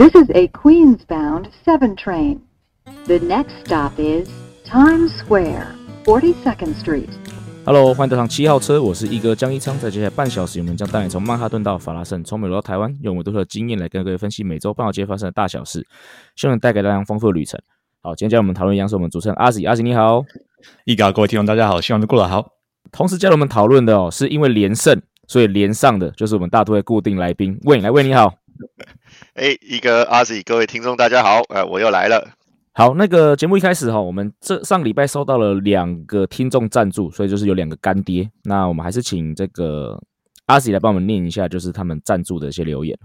This is a Queens-bound 7 train. The next stop is Times Square, 42nd Street. Hello，欢迎登上七号车，我是一哥江一昌。在接下来半小时，我们将带你从曼哈顿到法拉盛，从美国到台湾，用我们独特的经验来跟各位分析每周半岛街发生的大小事，希望能带给大家丰富的旅程。好，今天加入我们讨论一样是我们主持人阿喜，阿喜你好，一哥各位听众大家好，希望都过得好。同时加入我们讨论的哦，是因为连胜，所以连上的就是我们大都会固定来宾魏来魏你好，哎，一哥阿喜，各位听众大家好，呃，我又来了。好，那个节目一开始哈，我们这上礼拜收到了两个听众赞助，所以就是有两个干爹。那我们还是请这个阿喜来帮我们念一下，就是他们赞助的一些留言。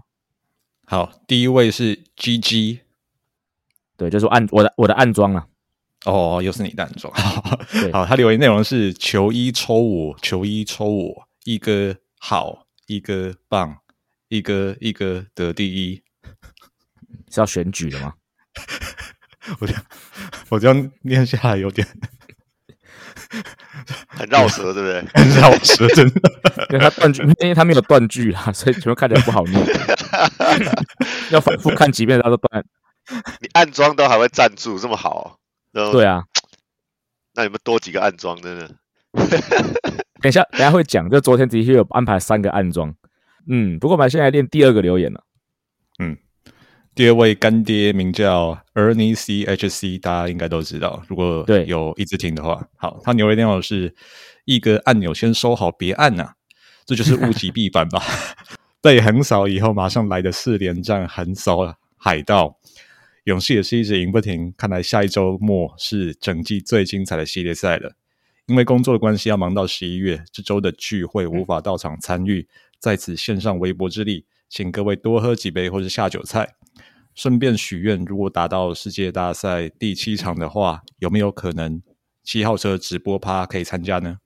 好，第一位是 G G，对，就是暗我的我的暗装啊。哦，又是你的暗装。好，他留言内容是求一抽我，求一抽我，一哥好，一哥棒，一哥一哥得第一，是要选举的吗？我这样，我这样念下来有点 很绕舌，对不对？很绕舌，真的。因为他断句，因为他没有断句啊，所以全部看起来不好念。要反复看几遍，他都断。你暗装都还会赞助这么好？对啊。那有没有多几个暗装？真的？等一下，等下会讲。就昨天的确有安排三个暗装。嗯，不过我们现在练第二个留言了。嗯。第二位干爹名叫 Ernie C H C，大家应该都知道。如果对有一直听的话，好，他牛的电话是一个按钮先收好，别按呐，这就是物极必反吧。被横扫以后，马上来的四连战横扫海盗，勇士也是一直赢不停。看来下一周末是整季最精彩的系列赛了。因为工作的关系要忙到十一月，这周的聚会无法到场参与，在此献上微薄之力，请各位多喝几杯或是下酒菜。顺便许愿，如果达到世界大赛第七场的话，有没有可能七号车直播趴可以参加呢？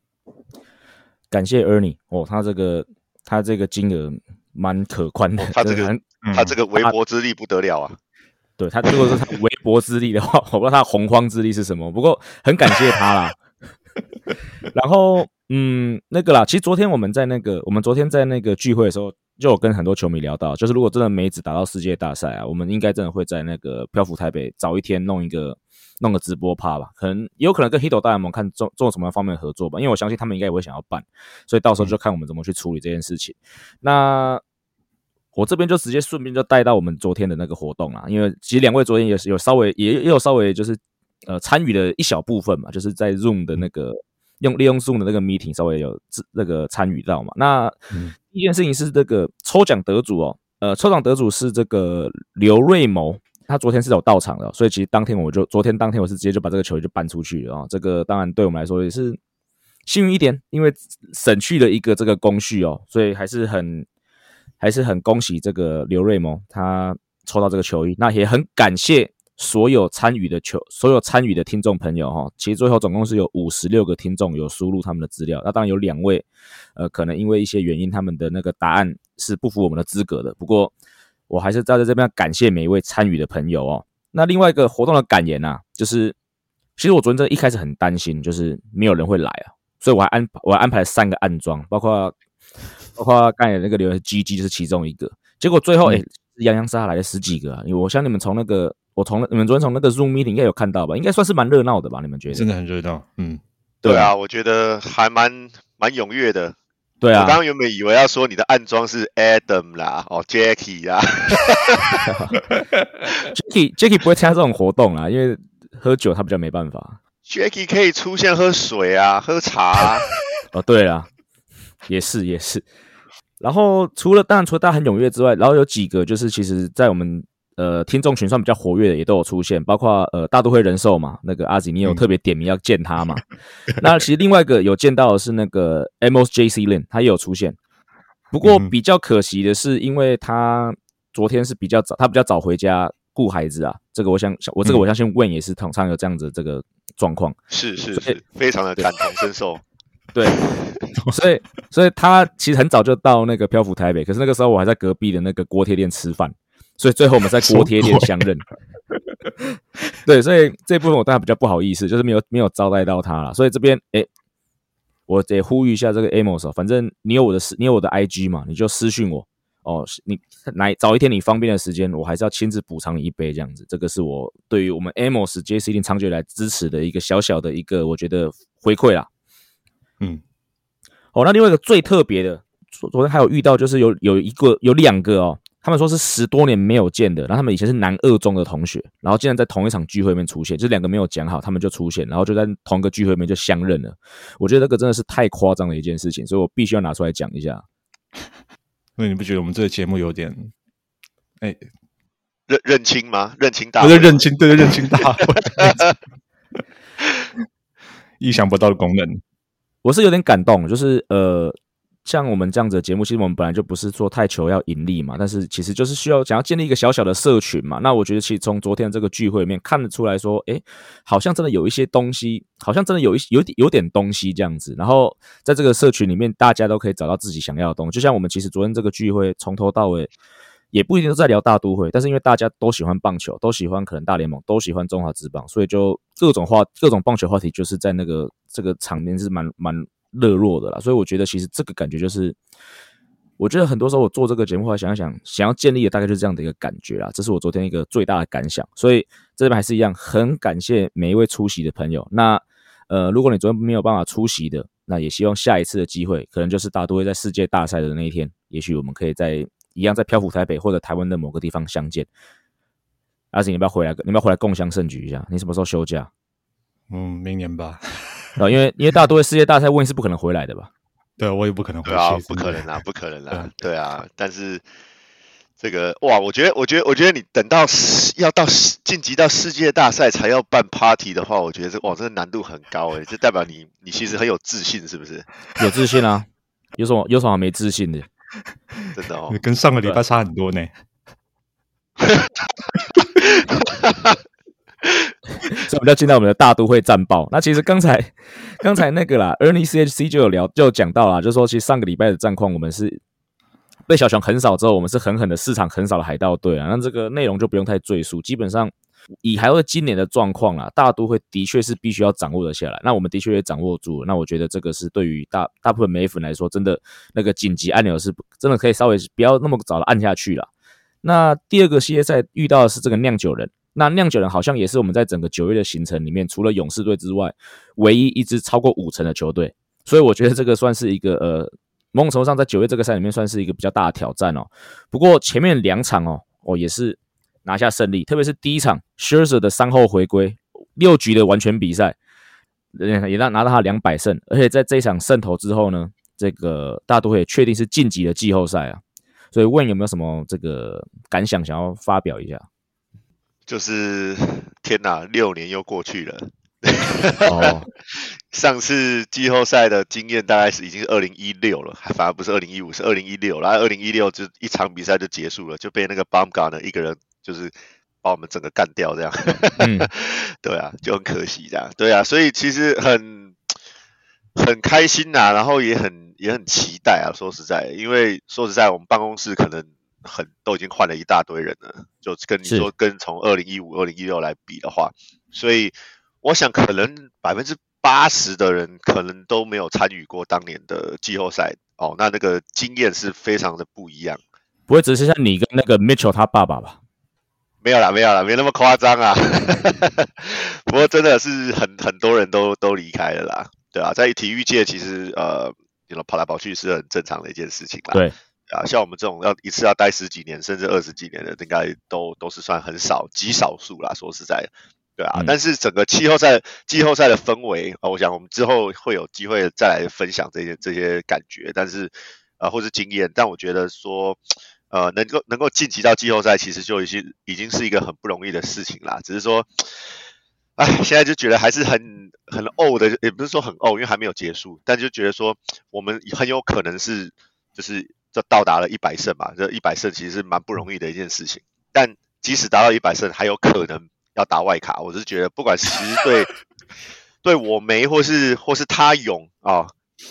感谢 Ernie 哦，他这个他这个金额蛮可观的，他这个他这个微薄之力不得了啊！对他如果说他微薄之力的话，我不知道他洪荒之力是什么，不过很感谢他啦。然后嗯，那个啦，其实昨天我们在那个我们昨天在那个聚会的时候。就我跟很多球迷聊到，就是如果真的梅子打到世界大赛啊，我们应该真的会在那个漂浮台北早一天弄一个弄个直播趴吧，可能也有可能跟 Hito 大联盟看做做什么方面的合作吧，因为我相信他们应该也会想要办，所以到时候就看我们怎么去处理这件事情。那我这边就直接顺便就带到我们昨天的那个活动啊，因为其实两位昨天也是有稍微也也有稍微就是呃参与了一小部分嘛，就是在 Zoom 的那个用利用 Zoom 的那个 meeting 稍微有那个参与到嘛，那。一件事情是这个抽奖得主哦，呃，抽奖得主是这个刘瑞谋，他昨天是有到场的，所以其实当天我就昨天当天我是直接就把这个球就搬出去了啊。这个当然对我们来说也是幸运一点，因为省去了一个这个工序哦，所以还是很还是很恭喜这个刘瑞谋他抽到这个球衣，那也很感谢。所有参与的球，所有参与的听众朋友哈，其实最后总共是有五十六个听众有输入他们的资料。那当然有两位，呃，可能因为一些原因，他们的那个答案是不符我们的资格的。不过我还是在这边感谢每一位参与的朋友哦。那另外一个活动的感言啊，就是其实我昨天真的一开始很担心，就是没有人会来啊，所以我还安我还安排了三个暗装，包括包括刚才那个留言 G G 就是其中一个。结果最后哎，洋洋洒洒来了十几个啊，因为我向你们从那个。我从你们昨天从那个 Zoom meeting 应该有看到吧？应该算是蛮热闹的吧？你们觉得？真的很热闹，嗯，对啊，我觉得还蛮蛮踊跃的。对啊，我刚刚原本以为要说你的暗装是 Adam 啦，哦，Jackie 啦，Jackie Jackie 不会参加这种活动啊，因为喝酒他比较没办法。Jackie 可以出现喝水啊，喝茶。哦，对啊，也是也是。然后除了当然除了大家很踊跃之外，然后有几个就是其实在我们。呃，听众群算比较活跃的也都有出现，包括呃大都会人寿嘛，那个阿吉，你有特别点名要见他嘛？那其实另外一个有见到的是那个 Amos J C Lin，他也有出现。不过比较可惜的是，因为他昨天是比较早，他比较早回家顾孩子啊。这个我想，我这个我相信问也是通常有这样子这个状况。是是是，非常的感同身受。对，所以所以他其实很早就到那个漂浮台北，可是那个时候我还在隔壁的那个锅贴店吃饭。所以最后我们在锅贴店相认，对，所以这部分我当然比较不好意思，就是没有没有招待到他了。所以这边哎，我得呼吁一下这个 Amos，反正你有我的私，你有我的 IG 嘛，你就私讯我哦，你来早一天你方便的时间，我还是要亲自补偿你一杯这样子。这个是我对于我们 Amos JC 定长久以来支持的一个小小的一个我觉得回馈啦。嗯，哦，那另外一个最特别的，昨昨天还有遇到，就是有有一个有两个哦，他们说是十多年没有见的，然后他们以前是南二中的同学，然后竟然在同一场聚会里面出现，就是两个没有讲好，他们就出现，然后就在同一个聚会里面就相认了。我觉得这个真的是太夸张的一件事情，所以我必须要拿出来讲一下。那你不觉得我们这个节目有点，哎，认认清吗？认清大不会是认清，对对，认清大会，意想不到的功能。我是有点感动，就是呃，像我们这样子的节目，其实我们本来就不是做太求要盈利嘛，但是其实就是需要想要建立一个小小的社群嘛。那我觉得其实从昨天这个聚会里面看得出来说，诶，好像真的有一些东西，好像真的有一有点有点东西这样子。然后在这个社群里面，大家都可以找到自己想要的东西。就像我们其实昨天这个聚会从头到尾。也不一定都在聊大都会，但是因为大家都喜欢棒球，都喜欢可能大联盟，都喜欢中华职棒，所以就各种话、各种棒球话题，就是在那个这个场面是蛮蛮热络的啦。所以我觉得其实这个感觉就是，我觉得很多时候我做这个节目，后来想想，想要建立的大概就是这样的一个感觉啦。这是我昨天一个最大的感想。所以这边还是一样，很感谢每一位出席的朋友。那呃，如果你昨天没有办法出席的，那也希望下一次的机会，可能就是大都会在世界大赛的那一天，也许我们可以在。一样在漂浮台北或者台湾的某个地方相见。阿信，你不要回来，你不要回来共襄盛举一下。你什么时候休假？嗯，明年吧。啊，因为因为大多的世界大赛，问是不可能回来的吧？对，我也不可能回去，不可能啊，不可能啊，对啊。但是这个哇，我觉得，我觉得，我觉得你等到要到晋级到世界大赛才要办 party 的话，我觉得这哇，这个难度很高诶。这代表你你其实很有自信，是不是？有自信啊？有什么有什么没自信的？真的哦，跟上个礼拜差很多呢。所以我们要进到我们的大都会战报。那其实刚才 刚才那个啦，Ernie CHC 就有聊，就讲到啦，就说其实上个礼拜的战况，我们是被小熊横扫之后，我们是狠狠的市场横扫了海盗队啊。那这个内容就不用太赘述，基本上。以还会今年的状况啊，大都会的确是必须要掌握的下来。那我们的确也掌握住。那我觉得这个是对于大大部分美粉来说，真的那个紧急按钮是真的可以稍微不要那么早的按下去了。那第二个系列赛遇到的是这个酿酒人。那酿酒人好像也是我们在整个九月的行程里面，除了勇士队之外，唯一一支超过五成的球队。所以我觉得这个算是一个呃，某种程度上在九月这个赛里面算是一个比较大的挑战哦。不过前面两场哦，哦也是。拿下胜利，特别是第一场 s h e r z e r 的三后回归，六局的完全比赛，也让拿到他两百胜，而且在这一场胜投之后呢，这个大都会确定是晋级了季后赛啊。所以问有没有什么这个感想想要发表一下？就是天哪，六年又过去了。哦，上次季后赛的经验大概是已经是二零一六了，反而不是二零一五，是二零一六。然后二零一六就一场比赛就结束了，就被那个 Bumgar 一个人。就是把我们整个干掉这样，对啊，就很可惜这样，对啊，所以其实很很开心呐，然后也很也很期待啊。说实在，因为说实在，我们办公室可能很都已经换了一大堆人了，就跟你说跟从二零一五、二零一六来比的话，所以我想可能百分之八十的人可能都没有参与过当年的季后赛哦，那那个经验是非常的不一样，不会只剩下你跟那个 Mitchell 他爸爸吧？没有啦，没有啦，没那么夸张啊。不过真的是很很多人都都离开了啦，对啊，在体育界其实呃，跑来跑去是很正常的一件事情啦。对啊，像我们这种要一次要待十几年甚至二十几年的，应该都都是算很少极少数啦。说实在，对啊。但是整个季后赛季后赛的氛围啊，我想我们之后会有机会再来分享这些这些感觉，但是呃或是经验。但我觉得说。呃，能够能够晋级到季后赛，其实就已经已经是一个很不容易的事情啦。只是说，哎，现在就觉得还是很很呕的，也不是说很呕，因为还没有结束，但就觉得说，我们很有可能是就是就到达了一百胜嘛。这一百胜其实是蛮不容易的一件事情。但即使达到一百胜，还有可能要打外卡。我是觉得，不管是对 对我没，或是或是他勇啊，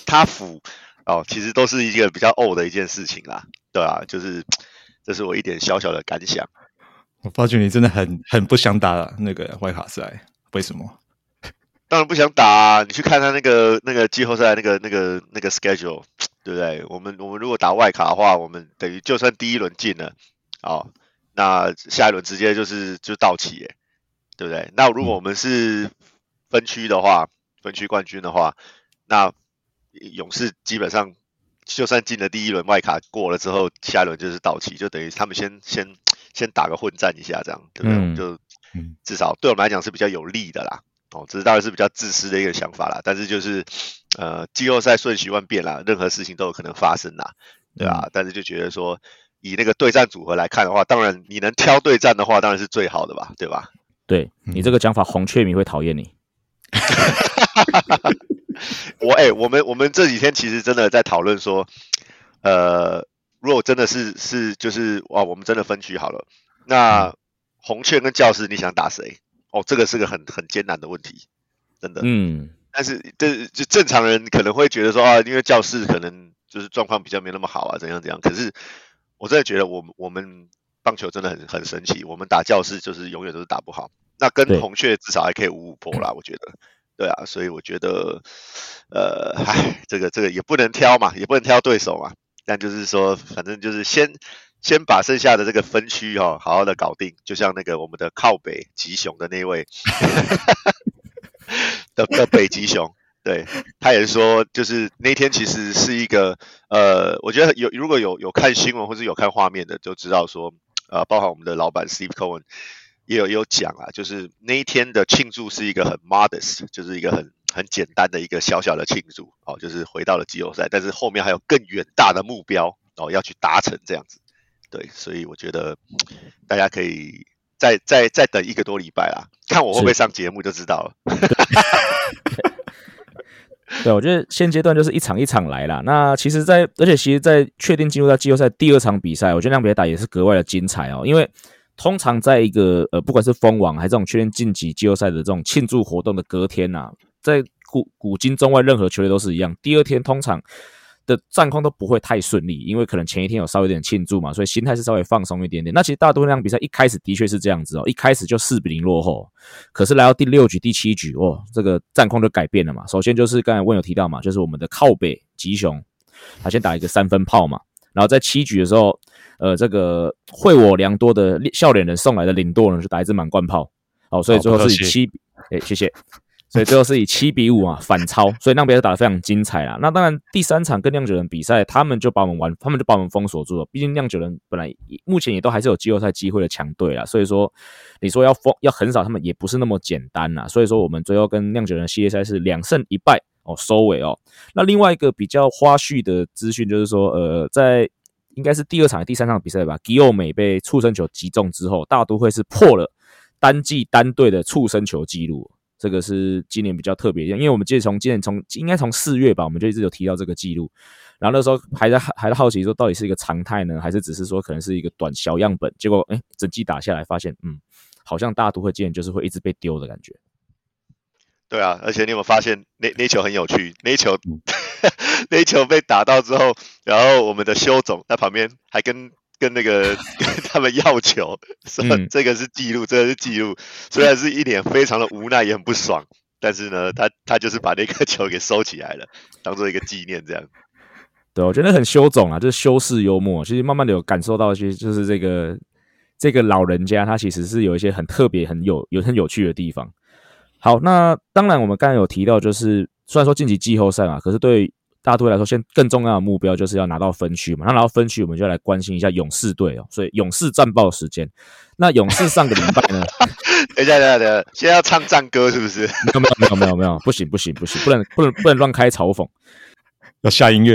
他辅。哦，其实都是一个比较呕的一件事情啦，对啊，就是这是我一点小小的感想。我发觉你真的很很不想打那个外卡赛，为什么？当然不想打，你去看他那个那个季后赛那个那个那个 schedule，对不对？我们我们如果打外卡的话，我们等于就算第一轮进了，哦，那下一轮直接就是就到期，耶，对不对？那如果我们是分区的话，分区冠军的话，那勇士基本上就算进了第一轮外卡过了之后，下一轮就是到期，就等于他们先先先打个混战一下，这样对不对？就至少对我们来讲是比较有利的啦。哦，这是当然是比较自私的一个想法啦，但是就是呃，季后赛瞬息万变啦，任何事情都有可能发生啦，对吧？但是就觉得说，以那个对战组合来看的话，当然你能挑对战的话，当然是最好的吧，对吧？对你这个讲法，红雀迷会讨厌你。我哎，我们我们这几天其实真的在讨论说，呃，如果真的是是就是哇，我们真的分区好了，那红雀跟教师你想打谁？哦，这个是个很很艰难的问题，真的。嗯，但是这就正常人可能会觉得说啊，因为教室可能就是状况比较没那么好啊，怎样怎样。可是我真的觉得，我们我们棒球真的很很神奇，我们打教室就是永远都是打不好。那跟红雀至少还可以五五波啦，我觉得。对啊，所以我觉得，呃，唉，这个这个也不能挑嘛，也不能挑对手嘛。但就是说，反正就是先。先把剩下的这个分区哈好好的搞定，就像那个我们的靠北极熊的那位 的的北极熊，对他也说，就是那天其实是一个呃，我觉得有如果有有看新闻或者有看画面的，就知道说，呃，包含我们的老板 Steve Cohen 也有也有讲啊，就是那一天的庆祝是一个很 modest，就是一个很很简单的一个小小的庆祝哦，就是回到了季后赛，但是后面还有更远大的目标哦要去达成这样子。对，所以我觉得大家可以再再再等一个多礼拜啦，看我会不会上节目就知道了。对，我觉得现阶段就是一场一场来啦。那其实，在而且其实，在确定进入到季后赛第二场比赛，我觉得那场比赛打也是格外的精彩哦。因为通常在一个呃，不管是封王还是这种确定晋级季后赛的这种庆祝活动的隔天呐，在古古今中外任何球队都是一样，第二天通常。的战况都不会太顺利，因为可能前一天有稍微有点庆祝嘛，所以心态是稍微放松一点点。那其实大多那场比赛一开始的确是这样子哦，一开始就四比零落后，可是来到第六局、第七局，哦，这个战况就改变了嘛。首先就是刚才问有提到嘛，就是我们的靠北吉雄，他先打一个三分炮嘛，然后在七局的时候，呃，这个惠我良多的笑脸人送来的领舵人就打一支满贯炮，哦，所以最后是以七，哎，谢谢。所以最后是以七比五啊反超，所以那边打得非常精彩啊。那当然第三场跟酿酒人比赛，他们就把我们玩，他们就把我们封锁住了。毕竟酿酒人本来目前也都还是有季后赛机会的强队啊，所以说你说要封要横扫他们也不是那么简单呐。所以说我们最后跟酿酒人系列赛是两胜一败哦收尾哦。那另外一个比较花絮的资讯就是说，呃，在应该是第二场第三场比赛吧，吉欧美被触身球击中之后，大都会是破了单季单队的触身球记录。这个是今年比较特别，因为我们记得从今年从应该从四月吧，我们就一直有提到这个记录，然后那时候还在还在好奇说到底是一个常态呢，还是只是说可能是一个短小样本？结果哎，整季打下来发现，嗯，好像大都会今年就是会一直被丢的感觉。对啊，而且你有没有发现那那球很有趣？那球 那球被打到之后，然后我们的修总在旁边还跟。跟那个 跟他们要球，说这个是记录，这个是记录。虽然是一脸非常的无奈，也很不爽，但是呢，他他就是把那颗球给收起来了，当做一个纪念这样。对，我觉得很修总啊，就是修饰幽默。其实慢慢的有感受到，其实就是这个这个老人家，他其实是有一些很特别、很有有很有趣的地方。好，那当然我们刚才有提到，就是虽然说晋级季后赛嘛，可是对。大都会来说，现更重要的目标就是要拿到分区嘛。那拿到分区，我们就来关心一下勇士队哦。所以勇士战报时间，那勇士上个礼拜呢？等一下，等一下，等一下，现在要唱战歌是不是？没有，没有，没有，没有，没有，不行，不行，不行，不能，不能，不能乱开嘲讽。要下音乐？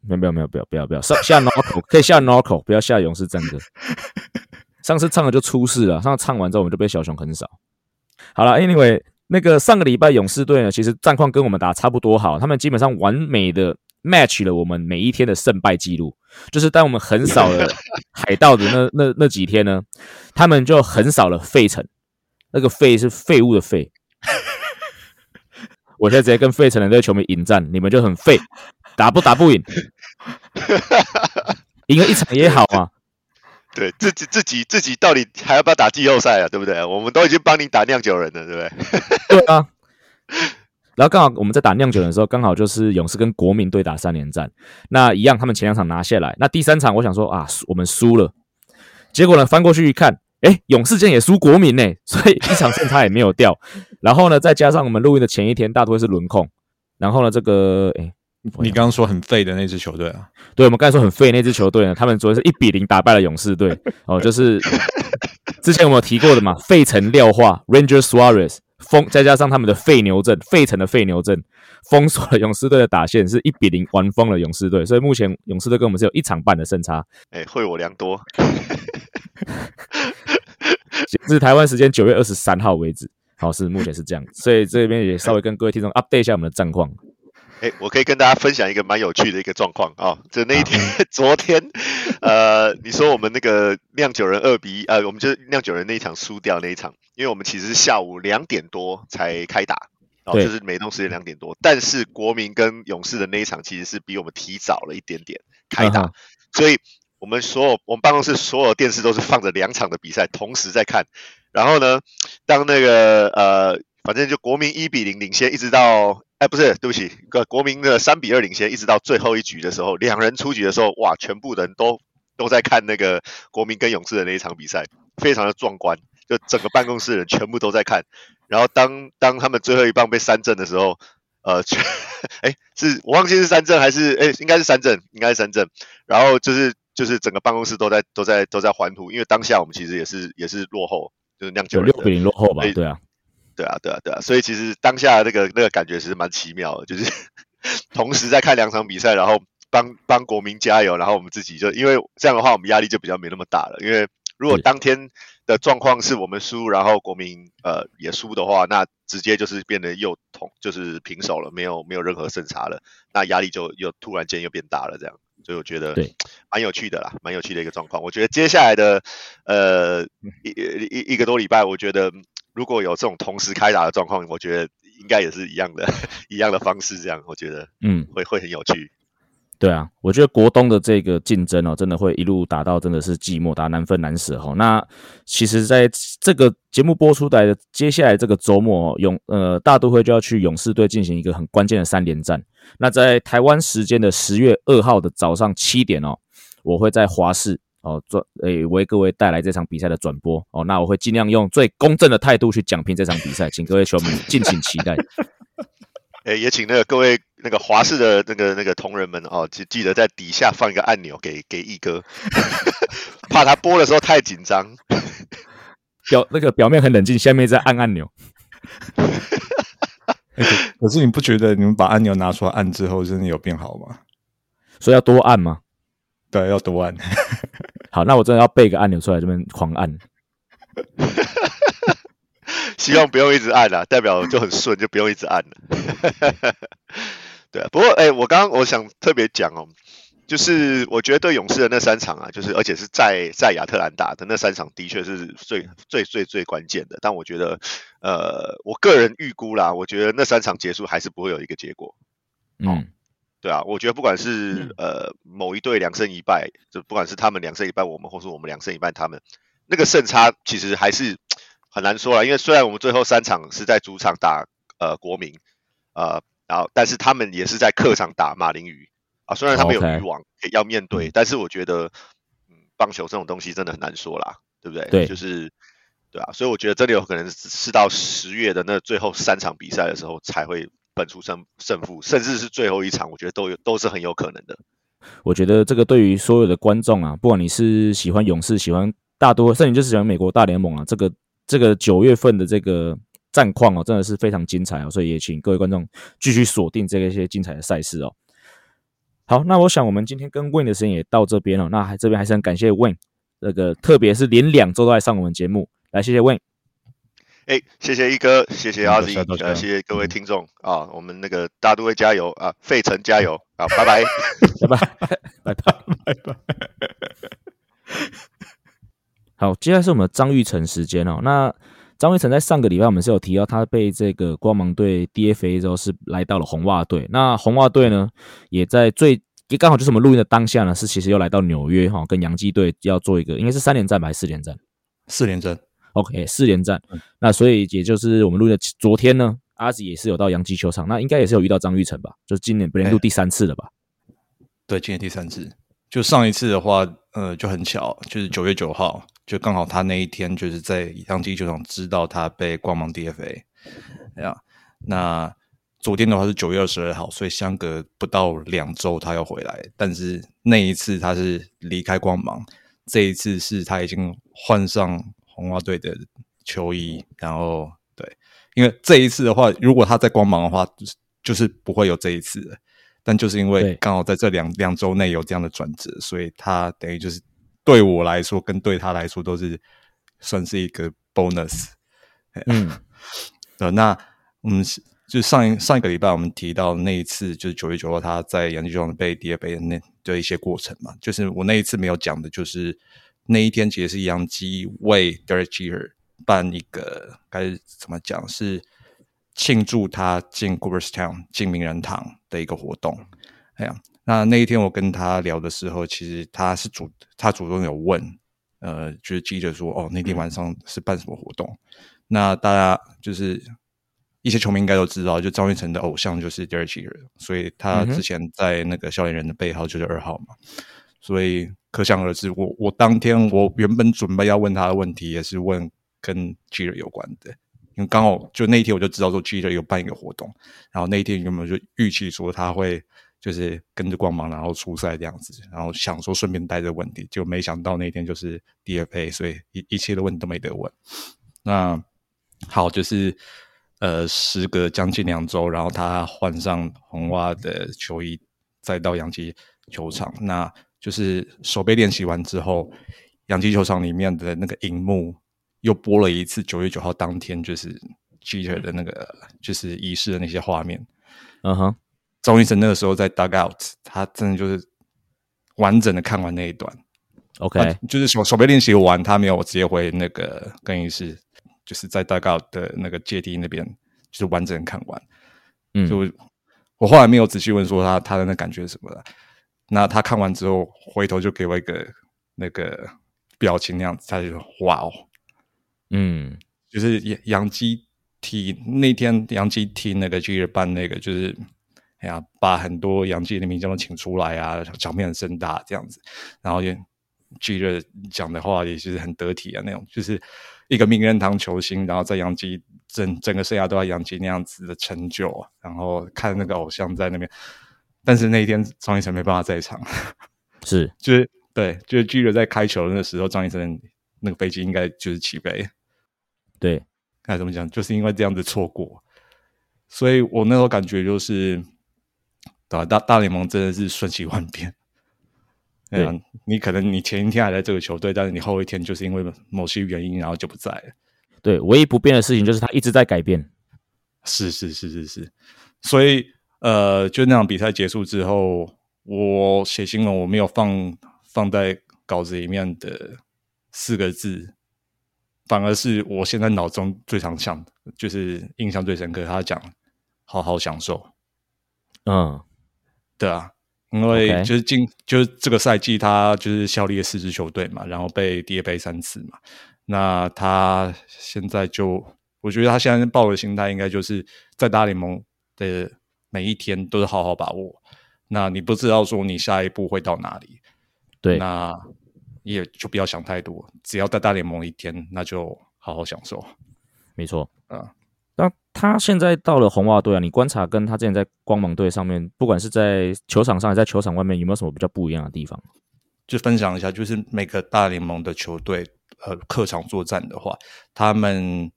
没有，没有，没有，不要，不要，不要。上下 Narco 可以下 Narco，不要下勇士战歌。上次唱了就出事了，上次唱完之后我们就被小熊横扫。好了，Anyway。那个上个礼拜勇士队呢，其实战况跟我们打差不多好，他们基本上完美的 match 了我们每一天的胜败记录。就是当我们横扫了 海盗的那那那几天呢，他们就横扫了费城。那个费是废物的废。我现在直接跟费城的这个球迷迎战，你们就很废，打不打不赢，赢了一场也好啊。对自己自己自己到底还要不要打季后赛啊？对不对？我们都已经帮你打酿酒人了，对不对？对啊，然后刚好我们在打酿酒人的时候，刚好就是勇士跟国民对打三连战，那一样他们前两场拿下来，那第三场我想说啊，我们输了，结果呢翻过去一看，哎，勇士竟然也输国民呢，所以一场胜差也没有掉。然后呢，再加上我们录音的前一天大多是轮控，然后呢，这个哎，你刚刚说很废的那支球队啊？对，我们刚才说很废那支球队呢，他们昨天是一比零打败了勇士队哦，就是之前我们有提过的嘛，费城廖化 Ranger Suarez 封，再加上他们的废牛阵，费城的废牛阵封锁了勇士队的打线，是一比零完封了勇士队，所以目前勇士队跟我们是有一场半的胜差。哎，会我良多，截至台湾时间九月二十三号为止。好，是目前是这样，所以这边也稍微跟各位听众 update 一下我们的战况。哎，我可以跟大家分享一个蛮有趣的一个状况啊，就那一天，昨天，呃，你说我们那个酿酒人二比一，呃，我们就酿酒人那一场输掉那一场，因为我们其实是下午两点多才开打，哦，就是美东时间两点多，但是国民跟勇士的那一场其实是比我们提早了一点点开打，所以我们所有我们办公室所有电视都是放着两场的比赛同时在看。然后呢，当那个呃，反正就国民一比零领先，一直到哎，不是，对不起，个国民的三比二领先，一直到最后一局的时候，两人出局的时候，哇，全部人都都在看那个国民跟勇士的那一场比赛，非常的壮观，就整个办公室的人全部都在看。然后当当他们最后一棒被三振的时候，呃，哎，是我忘记是三振还是哎，应该是三振，应该是三振。然后就是就是整个办公室都在都在都在欢呼，因为当下我们其实也是也是落后。就是酿酒六比零落后吧，对啊，对啊，对啊，对啊，所以其实当下那个那个感觉其实蛮奇妙的，就是 同时在看两场比赛，然后帮帮国民加油，然后我们自己就因为这样的话，我们压力就比较没那么大了。因为如果当天的状况是我们输，然后国民呃也输的话，那直接就是变得又同就是平手了，没有没有任何胜差了，那压力就又突然间又变大了，这样。所以我觉得对蛮有趣的啦，蛮有趣的一个状况。我觉得接下来的呃一一一个多礼拜，我觉得如果有这种同时开打的状况，我觉得应该也是一样的，一样的方式。这样我觉得嗯会会很有趣。对啊，我觉得国东的这个竞争哦，真的会一路打到真的是寂寞，打难分难舍哈。那其实，在这个节目播出来的接下来这个周末，勇呃大都会就要去勇士队进行一个很关键的三连战。那在台湾时间的十月二号的早上七点哦，我会在华视哦转诶为各位带来这场比赛的转播哦。那我会尽量用最公正的态度去讲评这场比赛，请各位球迷 敬请期待。诶，也请那个各位那个华视的那个那个同仁们哦，记记得在底下放一个按钮给给易哥，怕他播的时候太紧张。表那个表面很冷静，下面在按按钮。可是你不觉得你们把按钮拿出来按之后，真的有变好吗？所以要多按吗？对，要多按。好，那我真的要背个按钮出来，这边狂按。希望不用一直按了，代表就很顺，就不用一直按了。对，不过哎，我刚刚我想特别讲哦，就是我觉得对勇士的那三场啊，就是而且是在在亚特兰大的那三场，的确是最最最最关键的。但我觉得，呃，我个人预估啦，我觉得那三场结束还是不会有一个结果。嗯，对啊，我觉得不管是呃某一队两胜一败，就不管是他们两胜一败我们，或是我们两胜一败他们，那个胜差其实还是。很难说了，因为虽然我们最后三场是在主场打呃国民，呃，然后但是他们也是在客场打马林鱼啊。虽然他们有渔网要面对，但是我觉得，嗯，棒球这种东西真的很难说啦，对不对？对，就是对啊，所以我觉得真的有可能是到十月的那最后三场比赛的时候才会分出胜胜负，甚至是最后一场，我觉得都有都是很有可能的。我觉得这个对于所有的观众啊，不管你是喜欢勇士、喜欢大多，甚至就是喜欢美国大联盟啊，这个。这个九月份的这个战况哦，真的是非常精彩哦，所以也请各位观众继续锁定这个一些精彩的赛事哦。好，那我想我们今天跟 Win 的时间也到这边了，那还这边还是很感谢 Win，那个特别是连两周都来上我们节目，来谢谢 Win。哎，谢谢一哥，谢谢阿 Z，呃，谢谢各位听众啊，我们那个大都会加油啊，费城加油啊，拜拜，拜拜，拜拜，拜拜。好，接下来是我们的张玉成时间哦。那张玉成在上个礼拜我们是有提到，他被这个光芒队 DFA 之后是来到了红袜队。那红袜队呢，也在最也刚好就是我们录音的当下呢，是其实又来到纽约哈，跟洋基队要做一个应该是三连战吧，还是四连战？四连战。OK，四连战。那所以也就是我们录的昨天呢，阿吉也是有到洋基球场，那应该也是有遇到张玉成吧？就是今年本年度第三次了吧？对，今年第三次。就上一次的话，呃，就很巧，就是九月九号，就刚好他那一天就是在洋基球场知道他被光芒 DFA，哎呀，那昨天的话是九月二十二号，所以相隔不到两周他要回来，但是那一次他是离开光芒，这一次是他已经换上红袜队的球衣，然后对，因为这一次的话，如果他在光芒的话，就是就是不会有这一次的。但就是因为刚好在这两两周内有这样的转折，所以他等于就是对我来说跟对他来说都是算是一个 bonus。嗯，呃，那我们就上一上一个礼拜我们提到那一次，就是九月九号他在洋基球场被 D 二杯的那的一些过程嘛，就是我那一次没有讲的，就是那一天其实是杨基为 Derek Jeter 办一个该怎么讲是。庆祝他进 Cooperstown 进名人堂的一个活动，哎呀，那那一天我跟他聊的时候，其实他是主他主动有问，呃，就是记者说，哦，那天晚上是办什么活动？那大家就是一些球迷应该都知道，就张玉成的偶像就是 Derek Jeter，所以他之前在那个笑脸人的背号就是二号嘛，所以可想而知，我我当天我原本准备要问他的问题，也是问跟 Jeter 有关的。因为刚好就那一天，我就知道说 G 的有办一个活动，然后那一天原本就预期说他会就是跟着光芒，然后出赛这样子，然后想说顺便带着问题，就没想到那天就是 DFA，所以一一切的问题都没得问。那好，就是呃，时隔将近两周，然后他换上红袜的球衣，再到洋基球场，那就是手背练习完之后，洋基球场里面的那个荧幕。又播了一次九月九号当天，就是 Jeter 的那个就是仪式的那些画面。嗯哼，张医生那个时候在 Dugout，他真的就是完整的看完那一段。OK，就是手手背练习完，他没有直接回那个更衣室，就是在 Dugout 的那个阶梯那边，就是完整看完。嗯，就我后来没有仔细问说他他的那感觉是什么的。那他看完之后回头就给我一个那个表情那样子，他就说：“哇哦。”嗯，就是杨杨基踢那天，杨基踢那个 G 二办那个，就是哎呀，把很多杨基的名将都请出来啊，场面很盛大这样子，然后也 G 二讲的话也是很得体啊，那种就是一个名人堂球星，然后在杨基整整个生涯都在杨基那样子的成就，然后看那个偶像在那边，但是那一天张医生没办法在场，是就是对，就是巨人在开球的那时候，张医生那个飞机应该就是起飞。对，该怎么讲？就是因为这样子错过，所以我那时候感觉就是，对吧？大大联盟真的是瞬息万变。对啊，你可能你前一天还在这个球队，但是你后一天就是因为某些原因，然后就不在了。对，唯一不变的事情就是他一直在改变。是是是是是，所以呃，就那场比赛结束之后，我写新闻，我没有放放在稿子里面的四个字。反而是我现在脑中最常想，就是印象最深刻。他讲“好好享受”，嗯，对啊，因为就是今就是这个赛季，他就是效力了四支球队嘛，然后被跌杯三次嘛。那他现在就，我觉得他现在抱的心态，应该就是在大联盟的每一天都是好好把握。那你不知道说你下一步会到哪里，对，那。也就不要想太多，只要在大联盟一天，那就好好享受。没错，啊，那他现在到了红袜队啊，你观察跟他之前在光芒队上面，不管是在球场上还是在球场外面，有没有什么比较不一样的地方？就分享一下，就是每个大联盟的球队，呃，客场作战的话，他们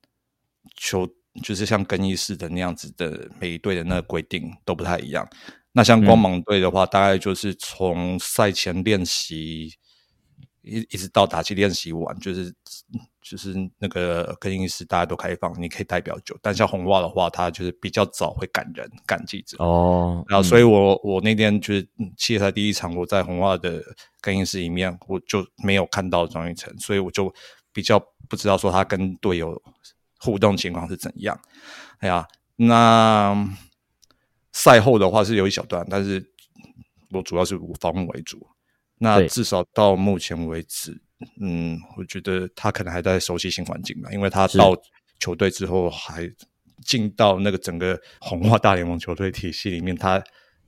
球就是像更衣室的那样子的，每一队的那个规定都不太一样。那像光芒队的话，大概就是从赛前练习。一一直到打击练习完，就是就是那个更衣室大家都开放，你可以代表酒。但像红袜的话，他就是比较早会赶人赶记者哦。然后，所以我我那天就是系列赛第一场，我在红袜的更衣室里面，我就没有看到张玉成，所以我就比较不知道说他跟队友互动情况是怎样。哎呀，那赛后的话是有一小段，但是我主要是以访问为主。那至少到目前为止，嗯，我觉得他可能还在熟悉新环境吧，因为他到球队之后还进到那个整个红袜大联盟球队体系里面，他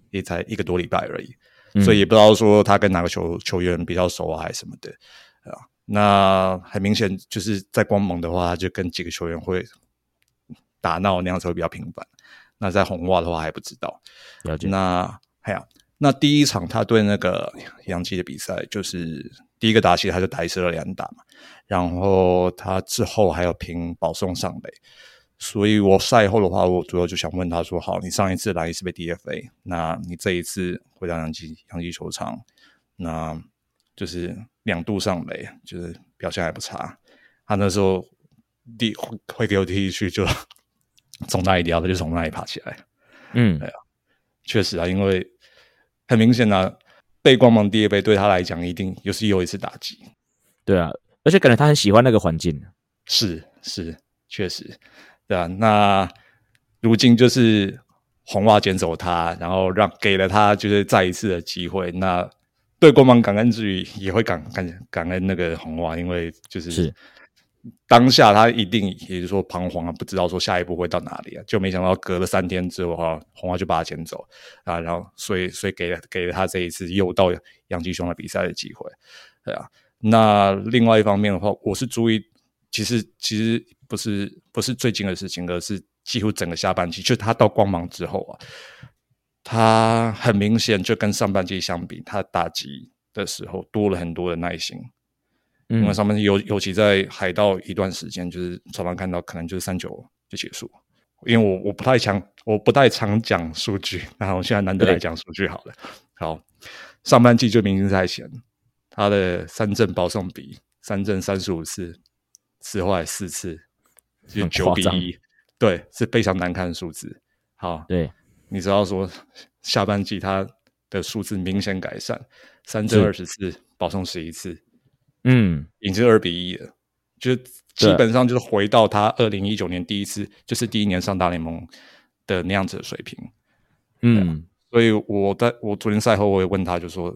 也才一个多礼拜而已，嗯所以也不知道说他跟哪个球球员比较熟啊，还是什么的啊。那很明显就是在光芒的话，他就跟几个球员会打闹那样子会比较频繁。那在红袜的话还不知道。了解。那哎呀，那第一场他对那个杨基的比赛，就是第一个打席他就打一次二连打嘛，然后他之后还有凭保送上垒，所以我赛后的话，我主要就想问他说：好，你上一次来一次被 DFA，那你这一次回到杨基杨基球场，那就是两度上垒，就是表现还不差。他那时候第会会给我踢去就 从那里掉，他就从那里爬起来。嗯对，确实啊，因为很明显啊，被光芒第二杯对他来讲一定又是又一次打击。对啊，而且感觉他很喜欢那个环境。是是，确实，对啊。那如今就是红袜捡走他，然后让给了他就是再一次的机会。那对光芒感恩之余，也会感感感恩那个红袜，因为就是是当下他一定也就是说彷徨啊，不知道说下一步会到哪里啊，就没想到隔了三天之后啊，红袜就把他捡走啊，然后所以所以给了给了他这一次又到杨基雄的比赛的机会，对啊。那另外一方面的话，我是注意，其实其实不是不是最近的事情，而是几乎整个下半期，就他到光芒之后啊，他很明显就跟上半季相比，他打击的时候多了很多的耐心。因为嗯，上半季尤尤其在海盗一段时间，就是常常看到可能就是三九就结束。因为我我不太强，我不太常讲数据，然后现在难得来讲数据好了。好，上半季就明星赛前，他的三振保送比三振三十五次，四坏四次，就很夸张九比一，对，是非常难看的数字。好，对，你知道说下半季他的数字明显改善，三振是二十次，保送十一次，嗯，已经是二比一了，就基本上就是回到他二零一九年第一次，就是第一年上大联盟的那样子的水平。嗯，所以我在我昨天赛后我也问他，就说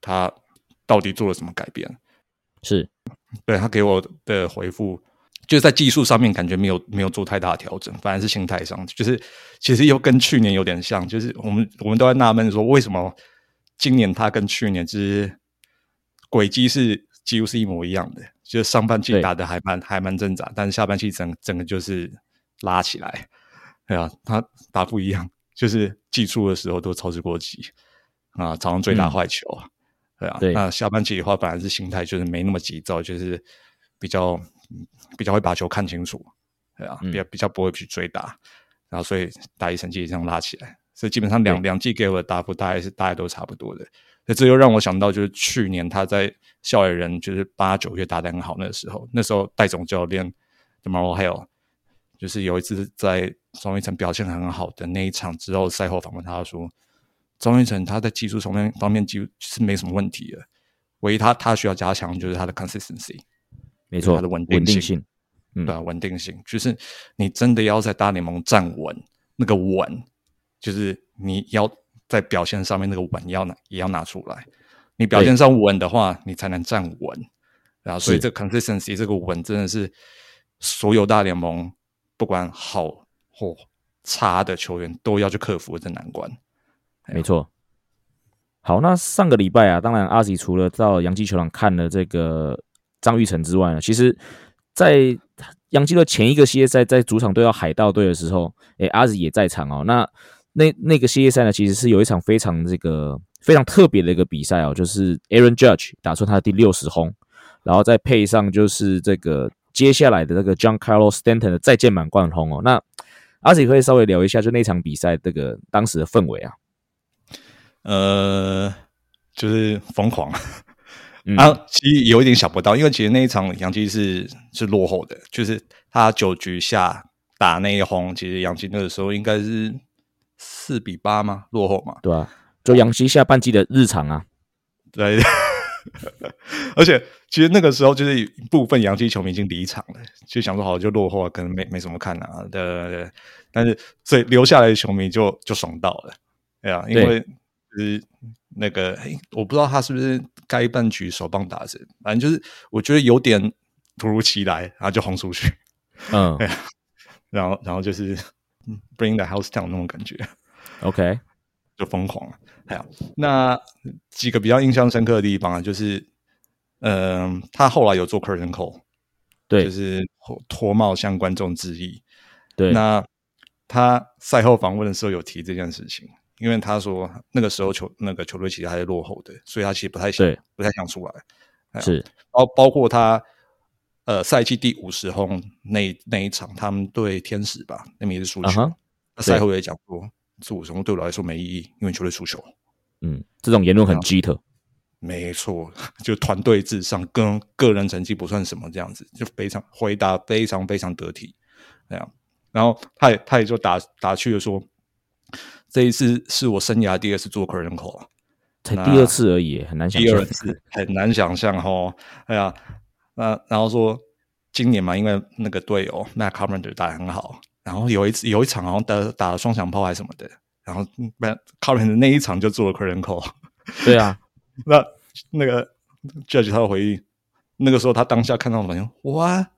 他到底做了什么改变？是，对他给我的回复，就是在技术上面感觉没有没有做太大的调整，反而是心态上，就是其实又跟去年有点像，就是我们我们都在纳闷说，为什么今年他跟去年就是轨迹是几乎是一模一样的，就是上半季打的还蛮还蛮挣扎，但是下半季整整个就是拉起来，对啊，他打不一样，就是技术的时候都操之过急啊，常常追打嗯坏球啊。对啊，对。那下半季的话，本来是心态就是没那么急躁，就是比较嗯比较会把球看清楚，对啊，嗯比较比较不会去追打，然后所以打一成绩也这样拉起来，所以基本上两两季给我的答复大概是大概都差不多的。那这又让我想到，就是去年他在校野人就是八九月打得很好那个时候，那时候戴总教练 e r o Hale 就是有一次在庄一成表现很好的那一场之后，赛后访问他说，庄一成他在技术层面方面几乎是没什么问题的，唯一他他需要加强就是他的 consistency，没错，它的稳定性稳定性，嗯对啊，稳定性就是你真的要在大联盟站稳，那个稳就是你要在表现上面那个稳要拿也要拿出来。你表现上稳的话，你才能站稳。然后，所以是这 consistency 这个稳真的是所有大联盟不管好或差的球员都要去克服的难关。没错。好，那上个礼拜啊，当然阿吉除了到洋基球场看了这个张玉成之外呢，其实，在洋基的前一个系列赛在主场对到海盗队的时候，诶，阿紫也在场哦。那那那个系列赛呢，其实是有一场非常这个非常特别的一个比赛哦，就是 Aaron Judge 打出他的第六十轰，然后再配上就是这个接下来的这个 John Carlos Stanton 的再见满贯轰哦。那阿吉可以稍微聊一下，就那场比赛这个当时的氛围啊。呃，就是疯狂。嗯啊，其实有一点想不到，因为其实那一场杨基是是落后的，就是他九局下打那一轰，其实杨基那个时候应该是四比八吗？落后嘛，对啊，就杨基下半季的日常啊，对。而且其实那个时候就是部分杨基球迷已经离场了，就想说好就落后，可能没没什么看啊，对对对。但是所以留下来的球迷就就爽到了，对啊，因为就是那个，诶我不知道他是不是该半局手棒打者，反正就是我觉得有点突如其来，然后就轰出去。嗯，然后然后就是 bring the house down 那种感觉，OK，就疯狂了。还有那几个比较印象深刻的地方啊，就是嗯、他后来有做 curtain call，对就是脱脱帽向观众致意。对，那他赛后访问的时候有提这件事情，因为他说那个时候球那个球队其实还是落后的，所以他其实不太想不太想出来。是包包括他呃赛季第五十轰那那一场，他们对天使吧，那边也是输球。赛后也讲说，这五十轰对我来说没意义，因为球队输球。嗯，这种言论很鸡特，没错，就团队至上，跟个人成绩不算什么，这样子就非常回答非常非常得体，这样。然后他也他也就打打趣的说，这一次是我生涯第二次做 curtain call，啊才第二次而已，很难想象第二。次很难想象哦。哎呀，那然后说今年嘛，因为那个队友 Matt Carpenter 打得很好，然后有一次有一场好像打打了双响炮还是什么的，然后 Matt Carpenter 那一场就做了 curtain call。对啊，那那个 Judge 他的回忆，那个时候他当下看到反应，哇，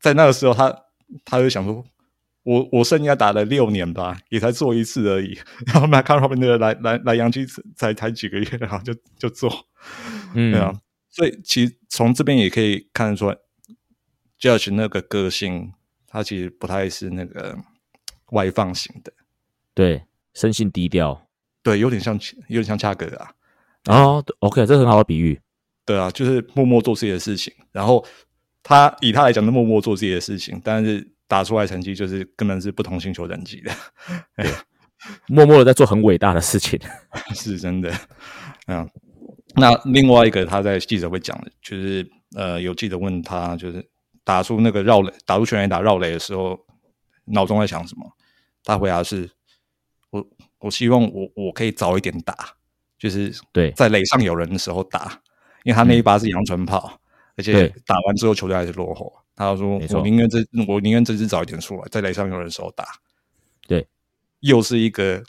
在那个时候他他就想说，我我生涯打了六年吧，也才做一次而已。然后 Matt Carpenter 来来来洋基才才几个月，然后就就做，嗯对啊。所以其实从这边也可以看得出来，Judge 那个个性，他其实不太是那个外放型的，对，生性低调。对，有点像有点像恰格啊。哦，OK，这很好的比喻。对啊，就是默默做自己的事情，然后他以他来讲，是默默做自己的事情，但是打出来成绩就是根本是不同星球等级的，默默的在做很伟大的事情。是真的。嗯，那另外一个他在记者会讲的，就是呃，有记者问他，就是打出那个绕垒，打出全垒打绕垒的时候，脑中在想什么？他回答是：我我希望我我可以早一点打，就是对在垒上有人的时候打，因为他那一把是阳春炮，而且打完之后球队还是落后。他说没：“错我宁愿这我宁愿这支早一点出来，在雷上有人手打。”对，又是一个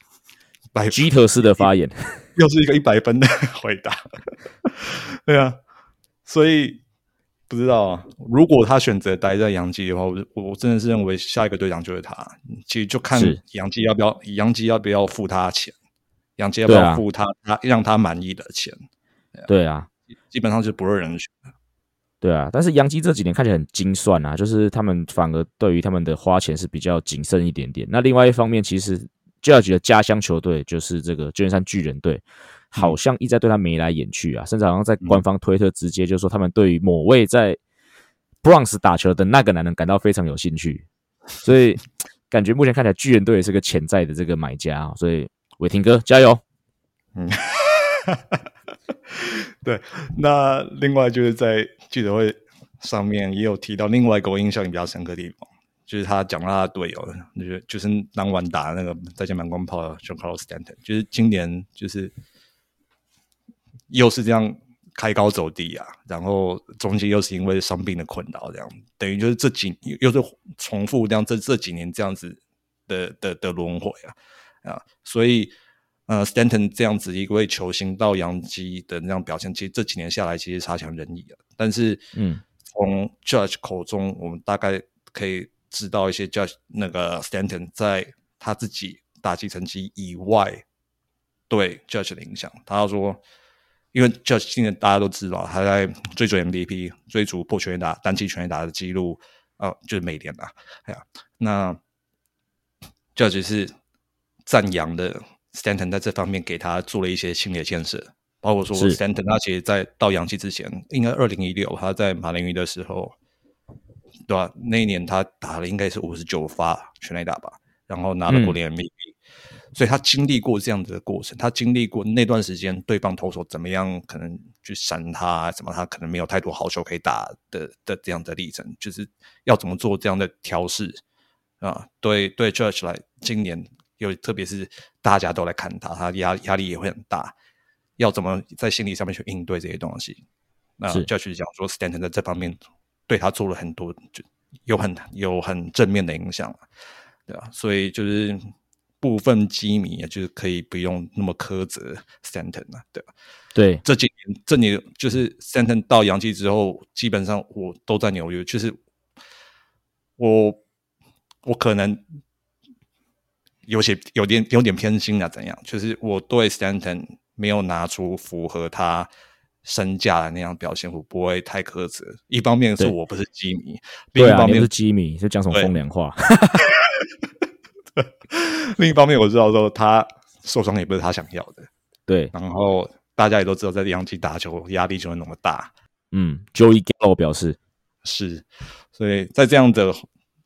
百基特式的发言。又是一个一百分的回答。对啊，所以不知道啊。如果他选择待在杨基的话，我我真的是认为下一个队长就是他。其实就看是洋基要不要，杨基要不要付他钱，杨基要不要付他他让他满意的钱，对啊，基本上是不二人选。对啊，但是杨基这几年看起来很精算啊，就是他们反而对于他们的花钱是比较谨慎一点点。那另外一方面，其实 Judge 的家乡球队就是这个旧金山巨人队，好像一直在对他眉来眼去啊，甚至好像在官方推特直接就说他们对于某位在 Bronx 打球的那个男人感到非常有兴趣，所以 感觉目前看起来巨人队也是个潜在的这个买家啊，所以伟霆哥加油！嗯，对。那另外就是在记者会上面也有提到另外一个我印象比较深刻的地方，就是他讲到他的队友，就是就是当晚打那个再见满光炮的 John Carlos Stanton，就是今年就是又是这样开高走低啊，然后中间又是因为伤病的困扰，这样等于就是这几又是重复这样这这几年这样子的的的轮回啊啊，所以呃，Stanton 这样子一位球星到洋基的那样表现，其实这几年下来其实差强人意啊。但是，嗯，从 Judge 口中，我们大概可以知道一些 Judge 那个 Stanton 在他自己打击成绩以外对 Judge 的影响。他说，因为 Judge 今年大家都知道，他在追逐 MVP、追逐破全垒打、单季全垒打的记录，啊，就是每年啊，哎呀，那 Judge 是赞扬的 Stanton 在这方面给他做了一些心理建设，包括说是。Stanton 他其实在到洋基之前，应该二零一六他在马林鱼的时候，对吧、那一年他打了应该是五十九发全垒打吧，然后拿了国联 MVP，、所以他经历过这样子的过程，他经历过那段时间对方投手怎么样可能去闪他，什么他可能没有太多好球可以打的的这样的历程，就是要怎么做这样的调试啊？对对，Judge 来今年又特别是大家都来看他，他压压力也会很大，要怎么在心理上面去应对这些东西？那是。Judge 讲说，Stanton 在这方面对他做了很多，就有很有很正面的影响，对啊，所以就是部分基迷啊，就是可以不用那么苛责 Stanton 啊，对吧、对，这几年，这年就是 Stanton 到洋基之后，基本上我都在纽约，就是我我可能有些有点有点偏心啊，怎样？就是我对 Stanton 没有拿出符合他身价的那样表现，我不会太苛责。一方面是我不是基迷，另一方面你是基迷，就讲什么风凉话。另一方面我知道说他受伤也不是他想要的，对，然后大家也都知道在洋基打球压力就会那么大，嗯，Joey Gallo 表示，是，所以在这样的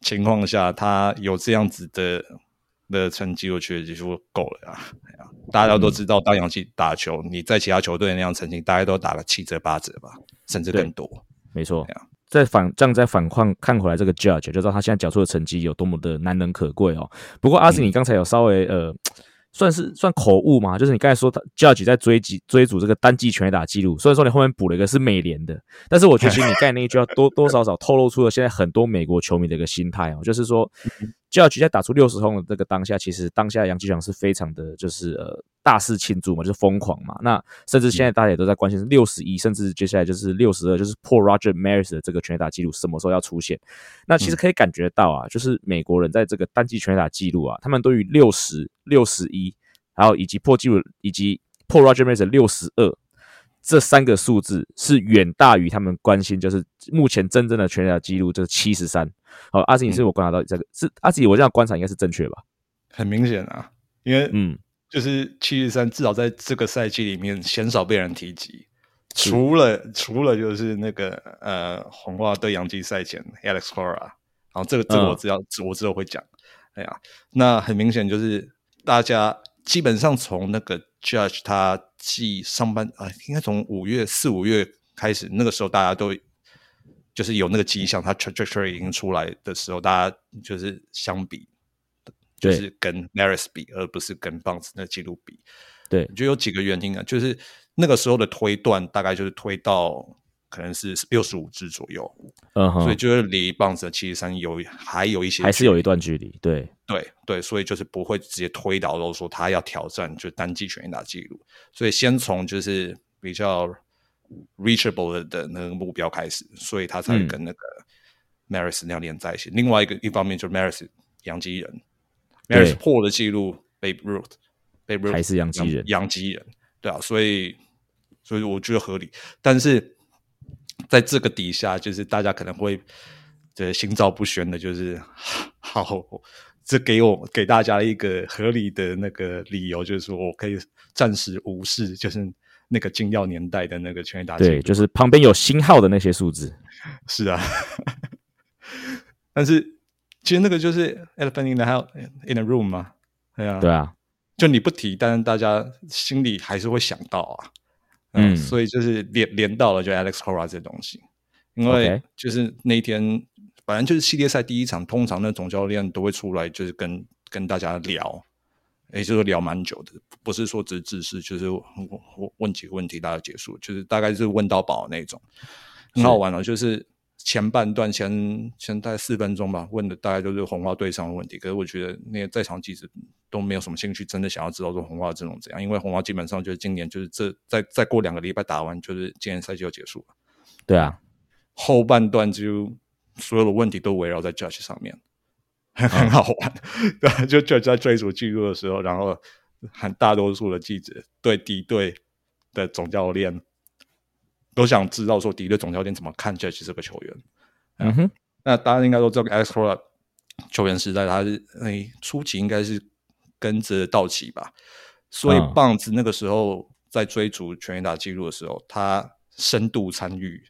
情况下，他有这样子的的成绩，我觉得就够了啊。大家都知道，当洋基打球，你在其他球队那样成绩，大概都打了七折八折吧，甚至更多。没错在反这样在反况看回来，这个 Judge 就知道他现在缴出的成绩有多么的难能可贵哦。不过阿信，你刚才有稍微呃，算是算口误嘛，就是你刚才说他 Judge 在追击追逐这个单季全垒打记录，虽然说你后面补了一个是美联的，但是我觉得其实你刚才那一句要多多少少透露出了现在很多美国球迷的一个心态哦，就是说 Judge 在打出六十轰的这个当下，其实当下杨基场是非常的，就是呃大肆庆祝嘛，就是疯狂嘛。那甚至现在大家也都在关心六十一，甚至接下来就是六十二，就是破 Roger Maris 的这个全垒打记录什么时候要出现？那其实可以感觉到啊，就是美国人在这个单季全垒打记录啊，他们对于六十六十一，还有以及破纪录以及破 Roger Maris 的六十二。这三个数字是远大于他们关心，就是目前真正的全垒打记录就是七十三。好，阿吉，你是我观察到这个是阿吉，我这样观察应该是正确吧？很明显啊，因为嗯，就是七十三，至少在这个赛季里面鲜少被人提及，除了除了就是那个呃红袜对洋基赛前 Alex Cora，然后这个这个嗯。我知道，我之后会讲。哎呀，那很明显就是大家基本上从那个 Judge 他季上班啊、应该从五月四五月开始，那个时候大家都就是有那个迹象，他 trajectory 已经出来的时候，大家就是相比，就是跟 Maris 比，而不是跟 Bounce 那记录比。对。就有几个原因啊，就是那个时候的推断大概就是推到可能是六十五支左右，嗯哼，所以就是离 Bounce 的七十三有还有一些还是有一段距离。对，对对，所以就是不会直接推导到说他要挑战就单季全垒打记录，所以先从就是比较 reachable 的的那个目标开始，所以他才跟那个 Maris 那样连在一起。另外一个一方面就是 Maris 洋基人，Maris 破了记录 Babe Ruth，Babe Ruth 还是洋基人。洋基人，对啊，所以所以我觉得合理，但是在这个底下，就是大家可能会这心照不宣的，就是好，这给我给大家一个合理的那个理由，就是说我可以暂时无视，就是那个金耀年代的那个全垒打对，就是旁边有星号的那些数字。是啊，但是其实那个就是 elephant in the house in the room 嘛，对啊，对啊，就你不提，但是大家心里还是会想到啊。嗯所以就是连连到了就 Alex Cora 这东西，因为就是那一天，反正就是系列赛第一场，通常那总教练都会出来，就是跟跟大家聊，也就是聊蛮久的，不是说只是自视，就是我我问几个问题，大家结束，就是大概是问到饱那种，很好玩哦，就是。前半段前前大概四分钟吧，问的大概就是红花队上的问题。可是我觉得那些在场记者都没有什么兴趣，真的想要知道说红花的阵容怎样，因为红花基本上就是今年就是这再再过两个礼拜打完，就是今年赛季就结束了。对啊，后半段就所有的问题都围绕在 Judge 上面，很很好玩。对就，就在追逐记录的时候，然后很大多数的记者对敌对的总教练都想知道说敌对总教练怎么看 Judge 这个球员。嗯哼，那大家应该都知道，Alex Cora 球员时代，他是诶初期应该是跟着道奇吧，所以嗯棒子那个时候在追逐全垒打记录的时候，他深度参与，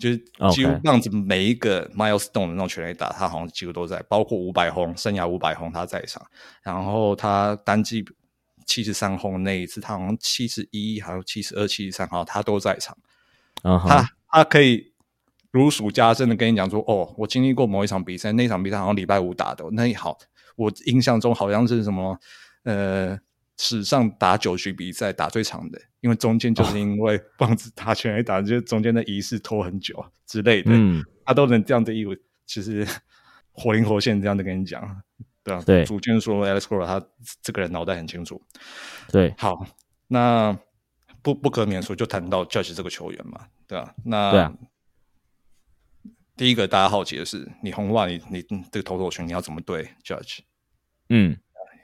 就是几乎这样子每一个 milestone 的那种全垒打，他好像几乎都在，包括五百轰，生涯五百轰他在场，然后他单季七十三轰那一次，他好像七十一，还有七十二、七十三，号他都在场。他他可以如数家珍的跟你讲说，哦，我经历过某一场比赛，那场比赛好像礼拜五打的，那好，我印象中好像是什么呃史上打九局比赛打最长的，因为中间就是因为 棒子打全垒打，就是中间的仪式拖很久之类的，嗯，他都能这样的义务，其实 活灵活现这样的跟你讲，对啊，对。主见说 Alex Cora 他这个人脑袋很清楚，对。好，那不不可免说就谈到 Judge 这个球员嘛，对啊、那对啊。第一个大家好奇的是，你红袜你你这个投手群你要怎么对 Judge？嗯，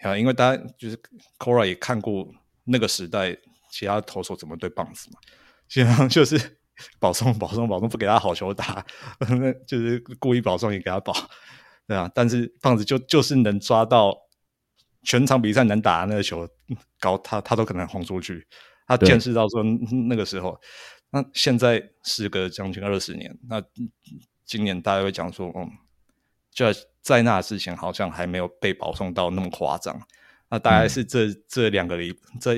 啊，因为大家就是 Cora 也看过那个时代其他投手怎么对棒子嘛，基本上就是 保送保送保送，不给他好球打，那就是故意保送也给他保，对啊，但是棒子就就是能抓到全场比赛能打的那个球，搞他他都可能轰出去，他见识到说那个时候，那现在时隔将近二十年，那今年大家会讲说，嗯。就在那之前，好像还没有被保送到那么夸张。那大概是这、这两个礼，这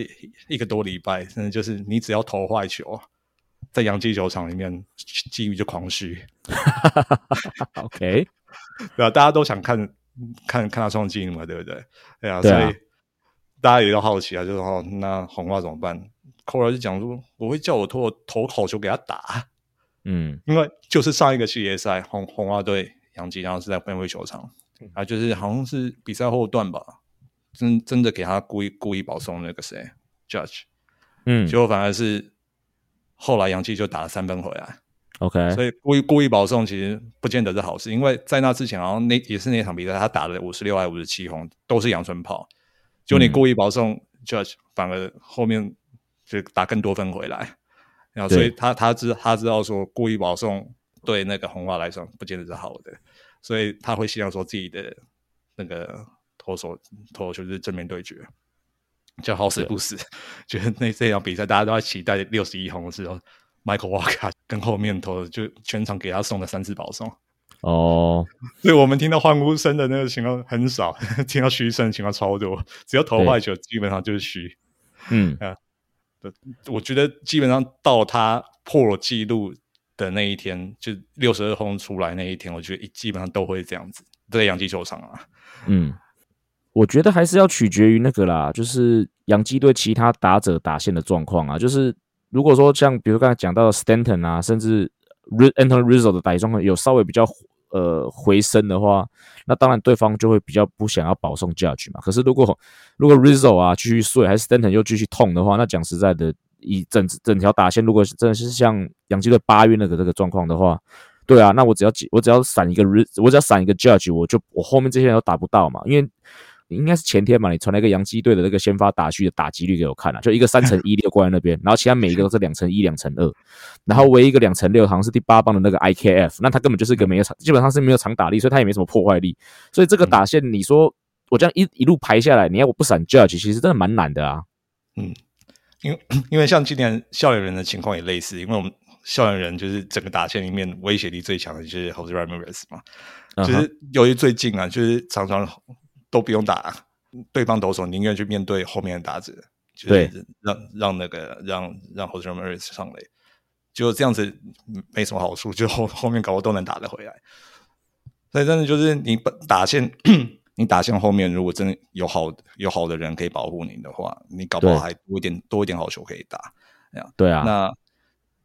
一个多礼拜，真的就是你只要投坏球，在洋基球场里面，机遇就狂虚。OK，对啊，大家都想看看看他创纪录嘛，对不对？对啊，对啊所以大家也都好奇啊，就是哦，那红袜怎么办？寇尔就讲说，我会叫我投投好球给他打，嗯，因为就是上一个系列赛，红红袜队杨基，然后是在分位球场啊，就是好像是比赛后段吧，真真的给他故意故意保送那个谁 Judge，嗯。结果反而是后来杨基就打了三分回来，，OK，所以故意故意保送其实不见得是好事，因为在那之前好像那也是那场比赛他打了五十六还五十七轰，都是阳春炮，就你嗯。故意保送 Judge，反而后面就打更多分回来。然后，所以他他知他知道说故意保送对那个红袜来说不见得是好的，所以他会希望说自己的那个投手投手就是正面对决，叫好死不死，觉得那这场比赛大家都在期待六十一红的时候，Michael Walker 跟后面投的就全场给他送了三次保送，哦，所以我们听到欢呼声的那个情况很少，听到嘘声的情况超多，只要投坏球基本上就是嘘。嗯，我觉得基本上到他破纪录的那一天，就六十二轰出来那一天，我觉得基本上都会这样子，在洋基球场啊。嗯，我觉得还是要取决于那个啦，就是洋基队其他打者打线的状况啊。就是如果说像比如刚才讲到的 Stanton 啊，甚至 Ri- Anthony Rizzo 的打击状况有稍微比较呃回升的话，那当然对方就会比较不想要保送 Judge 嘛。可是如果如果 Rizzo 啊继续睡，还是 Stanton 又继续痛的话，那讲实在的，以整整条打线，如果是真的是像洋基队八月那个这个状况的话，对啊，那我只要我只要闪一个我只要闪一个 Judge，我就我后面这些人都打不到嘛，因为。应该是前天嘛，你传了一个洋基队的那个先发打序的打击率给我看了、就一个三乘一六挂在那边，然后其他每一个都是两乘一、两乘二，然后唯一一个两乘六好像是第八棒的那个 IKF，那他根本就是一个没有长，基本上是没有长打力，所以他也没什么破坏力，所以这个打线你说我这样一一路排下来，你要我不闪 Judge，其实真的蛮难的啊。因为 因为像今年校园人的情况也类似，因为我们校园人就是整个打线里面威胁力最强的就是 Jose Ramirez 嘛，就是由于最近啊，就是常常都不用打对方投手，宁愿去面对后面的打者，就是让让那个让让 Jose Ramirez 上垒，就这样子嗯没什么好处，就后后面搞我都能打得回来。所以真的就是你本打线，你打线后面如果真的有好有好的人可以保护你的话，你搞不好对还多一点多一点好球可以打。对啊，那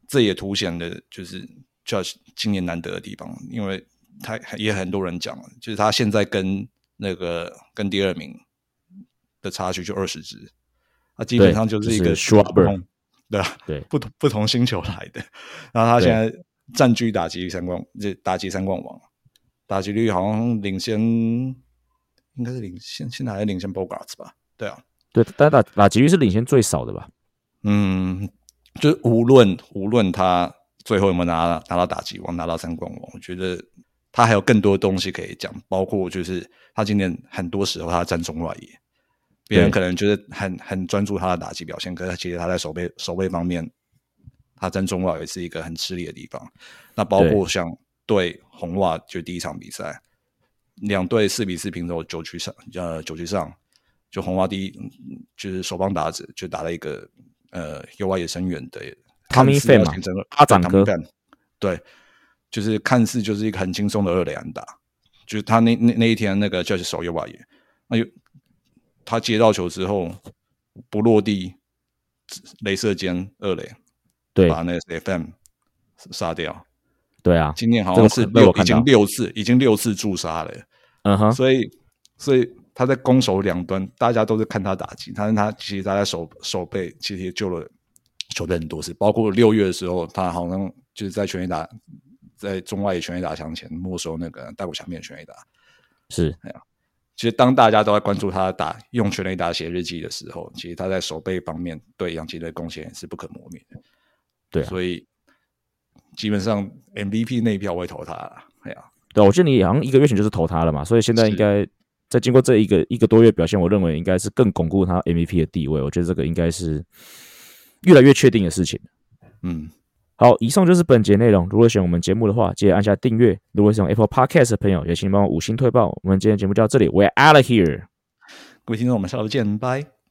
这也凸显了就是 Judge 今年难得的地方，因为他也很多人讲，就是他现在跟那个跟第二名的差距就二十支，他基本上就是一个 Schwarber 不同对吧，对不同不同星球来的。然后他现在占据打击三冠，这打击三冠王，打击率好像领先，应该是领先，现在还是领先 Bogarts 吧？对啊，对，但打打击率是领先最少的吧？嗯，就是无论无论他最后有没有拿拿到打击王，拿到三冠王，我觉得他还有更多东西可以讲，包括就是他今年很多时候他站中外野，别人可能就是很很专注他的打击表现，可是其实他在守备守备方面，他站中外也是一个很吃力的地方。那包括像对红袜就第一场比赛，两队四比四平手，九局上呃九局上，就红花第一嗯就是首棒打者就打了一个呃右外野深远的似要 Pham 嘛阿长哥 Pham 对，就是看似就是一个很轻松的二垒安打，就是他那那那一天那个就是守右外野，那就他接到球之后不落地，镭射尖二垒对。把那个 FM 杀掉。对啊，今年好像是六已经六次，已经六次驻杀了。嗯哼，所以所以他在攻守两端，大家都是看他打击，但是他其实他在守守备，其实也救了球队很多次，包括六月的时候，他好像就是在全垒打在中外全垒打墙前没收那个大谷翔平的全垒打。是其实当大家都在关注他打用全垒打写日记的时候，其实他在守备方面对洋基的贡献是不可磨灭的。对啊所以基本上 MVP 那一票我会投他了。哎呀，对，我记得你好像一个月前就是投他了嘛，所以现在应该在经过这一个一个多月表现，我认为应该是更巩固他 MVP 的地位。我觉得这个应该是越来越确定的事情。嗯，好，以上就是本节内容。如果喜欢我们节目的话，记得按下订阅。如果是用 Apple Podcast 的朋友，也请帮我五星推爆。我们今天节目就到这里，We're out of here。各位听众，我们下周见，拜。